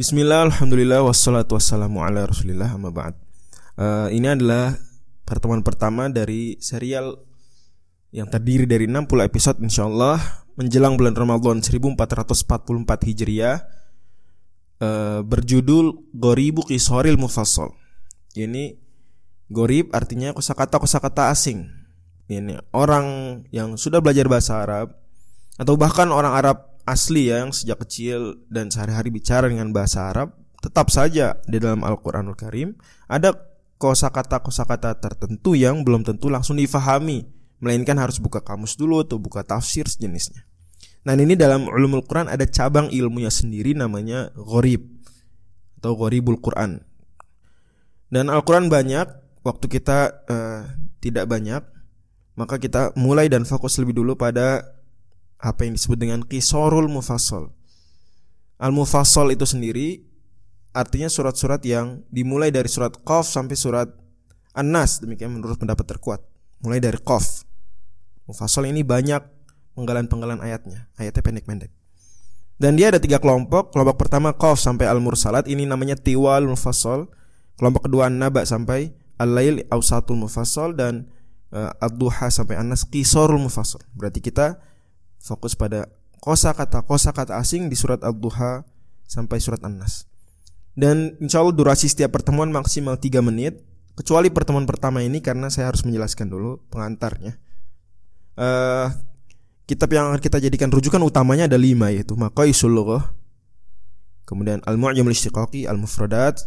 Bismillah, Alhamdulillah, wassalatu wassalamu ala rasulillah, amma ba'd. Uh, Ini adalah pertemuan pertama dari serial yang terdiri dari 60 episode insyaAllah Menjelang bulan Ramadan 1444 Hijriah. Uh, Berjudul Goribu Kisoril Mufassal. Ini Gorib artinya kosakata-kosakata asing. Ini orang yang sudah belajar bahasa Arab Atau bahkan orang Arab asli ya yang sejak kecil dan sehari-hari bicara dengan bahasa Arab, tetap saja di dalam Al-Qur'anul Karim ada kosakata-kosakata tertentu yang belum tentu langsung difahami, melainkan harus buka kamus dulu atau buka tafsir sejenisnya. Nah, ini dalam ulumul Quran ada cabang ilmunya sendiri namanya gharib atau gharibul Quran. Dan Al-Quran banyak, waktu kita uh, tidak banyak, maka kita mulai dan fokus lebih dulu pada apa yang disebut dengan kisorul mufassal. Al mufassal itu sendiri artinya surat-surat yang dimulai dari surat Qaf sampai surat An-Nas demikian menurut pendapat terkuat. Mulai dari Qaf. Mufassal ini banyak penggalan-penggalan ayatnya. Ayatnya pendek-pendek. Dan dia ada tiga kelompok. Kelompok pertama Qaf sampai Al-Mursalat ini namanya Tiwal Mufassal. Kelompok kedua An-Naba sampai Al-Lail Ausatul Mufassal dan uh, Ad-Duha sampai An-Nas Qisorul Mufassal. Berarti kita fokus pada kosa-kata kosa-kata asing di surat Al-Duha sampai surat An-Nas. Dan insya Allah durasi setiap pertemuan maksimal 3 menit Kecuali pertemuan pertama ini karena saya harus menjelaskan dulu pengantarnya. Uh, Kitab yang akan kita jadikan rujukan utamanya ada lima yaitu Maqaisul Lughah Kemudian Al-Mu'jam al-Istiqaqi, Al-Mufradat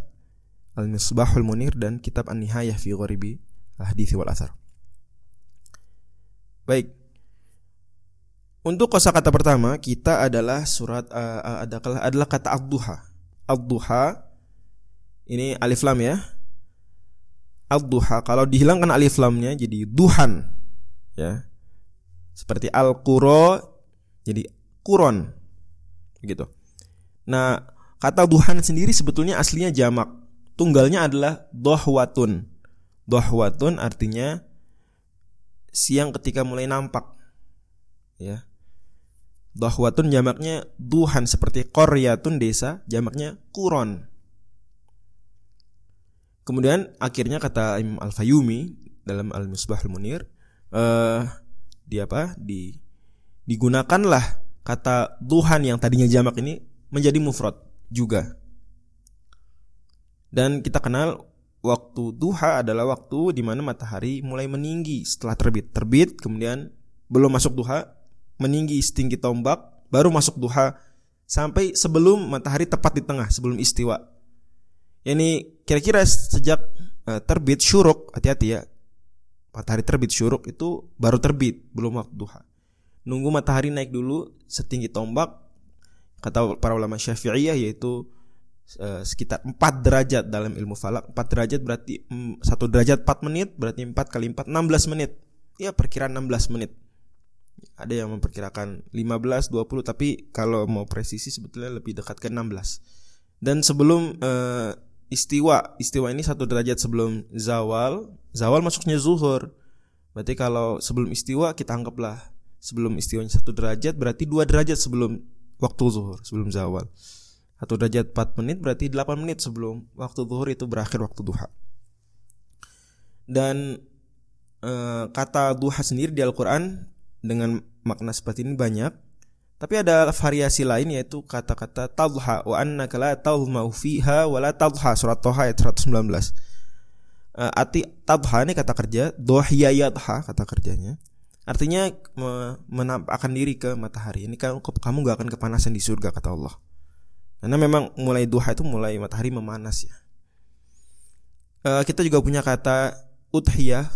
Al-Misbahul Munir dan Kitab An-Nihayah fi Gharibi Al-Hadithi wal Athar. Baik, untuk kosakata pertama kita adalah surat uh, adalah adalah kata ad-duha. Ini alif lam ya. Ad-duha kalau dihilangkan alif lamnya jadi duhan ya. Seperti al-qura jadi kuron gitu. Nah, kata duhan sendiri sebetulnya aslinya jamak. Tunggalnya adalah dohwatun. Dohwatun artinya siang ketika mulai nampak. Ya Dahwatun jamaknya duhan seperti koryatun desa, jamaknya kuron. Kemudian akhirnya kata Imam Al-Fayumi dalam Al-Misbah Al-Munir uh, di apa? di digunakanlah kata duhan yang tadinya jamak ini menjadi mufrad juga. Dan kita kenal waktu duha adalah waktu di mana matahari mulai meninggi setelah terbit. Terbit kemudian belum masuk duha, meninggi setinggi tombak, baru masuk duha sampai sebelum matahari tepat di tengah, sebelum istiwa. Ini kira-kira sejak uh, terbit syuruk, hati-hati ya. Matahari terbit syuruk itu baru terbit, belum waktu duha. Nunggu matahari naik dulu setinggi tombak, kata para ulama syafi'iyah yaitu uh, sekitar 4 derajat dalam ilmu falak. 4 derajat berarti um, mm, 1 derajat 4 menit, berarti 4 kali 4 16 menit. Ya perkiraan 16 menit ada yang memperkirakan 15 20 tapi kalau mau presisi sebetulnya lebih dekat ke 16 dan sebelum uh, istiwa istiwa ini satu derajat sebelum zawal zawal masuknya zuhur. Berarti kalau sebelum istiwa kita anggaplah sebelum istiwanya satu derajat berarti dua derajat sebelum waktu zuhur sebelum zawal. Satu derajat 4 menit berarti 8 menit sebelum waktu zuhur itu berakhir waktu duha. Dan uh, kata duha sendiri di Al-Quran dengan makna seperti ini banyak. Tapi ada variasi lain yaitu kata-kata tadha wa annaka la tadhma'u fiha wa la tadha surat Toha ayat 119. Uh, eh, arti tadha ini kata kerja, dohiyayadha kata kerjanya. Artinya menampakkan diri ke matahari. Ini kan kamu gak akan kepanasan di surga kata Allah. Karena memang mulai duha itu mulai matahari memanas ya. Uh, kita juga punya kata udhiyah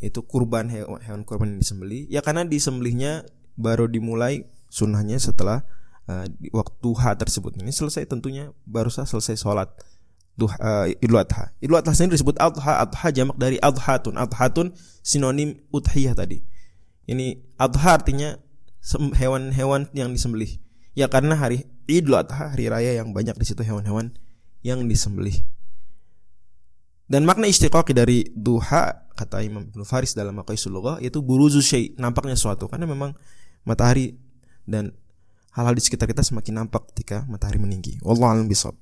itu kurban hewan, hewan kurban yang disembelih. Ya karena disembelihnya baru dimulai sunnahnya setelah uh, waktu duha tersebut. Ini selesai tentunya baru saja selesai sholat duha uh, idul adha. Idul adha sendiri disebut adha. Adha jamak dari adhatun. Adhatun sinonim udhiyah tadi. Ini adha artinya hewan-hewan yang disembelih. Ya karena hari idul adha hari raya yang banyak di situ hewan-hewan yang disembelih dan makna istiqaqi dari duha kata Imam Ibnu Faris dalam Maqaisul Lughah yaitu buruzu syai, nampaknya suatu karena memang matahari dan hal-hal di sekitar kita semakin nampak ketika matahari meninggi. Wallahu a'lam bishawab.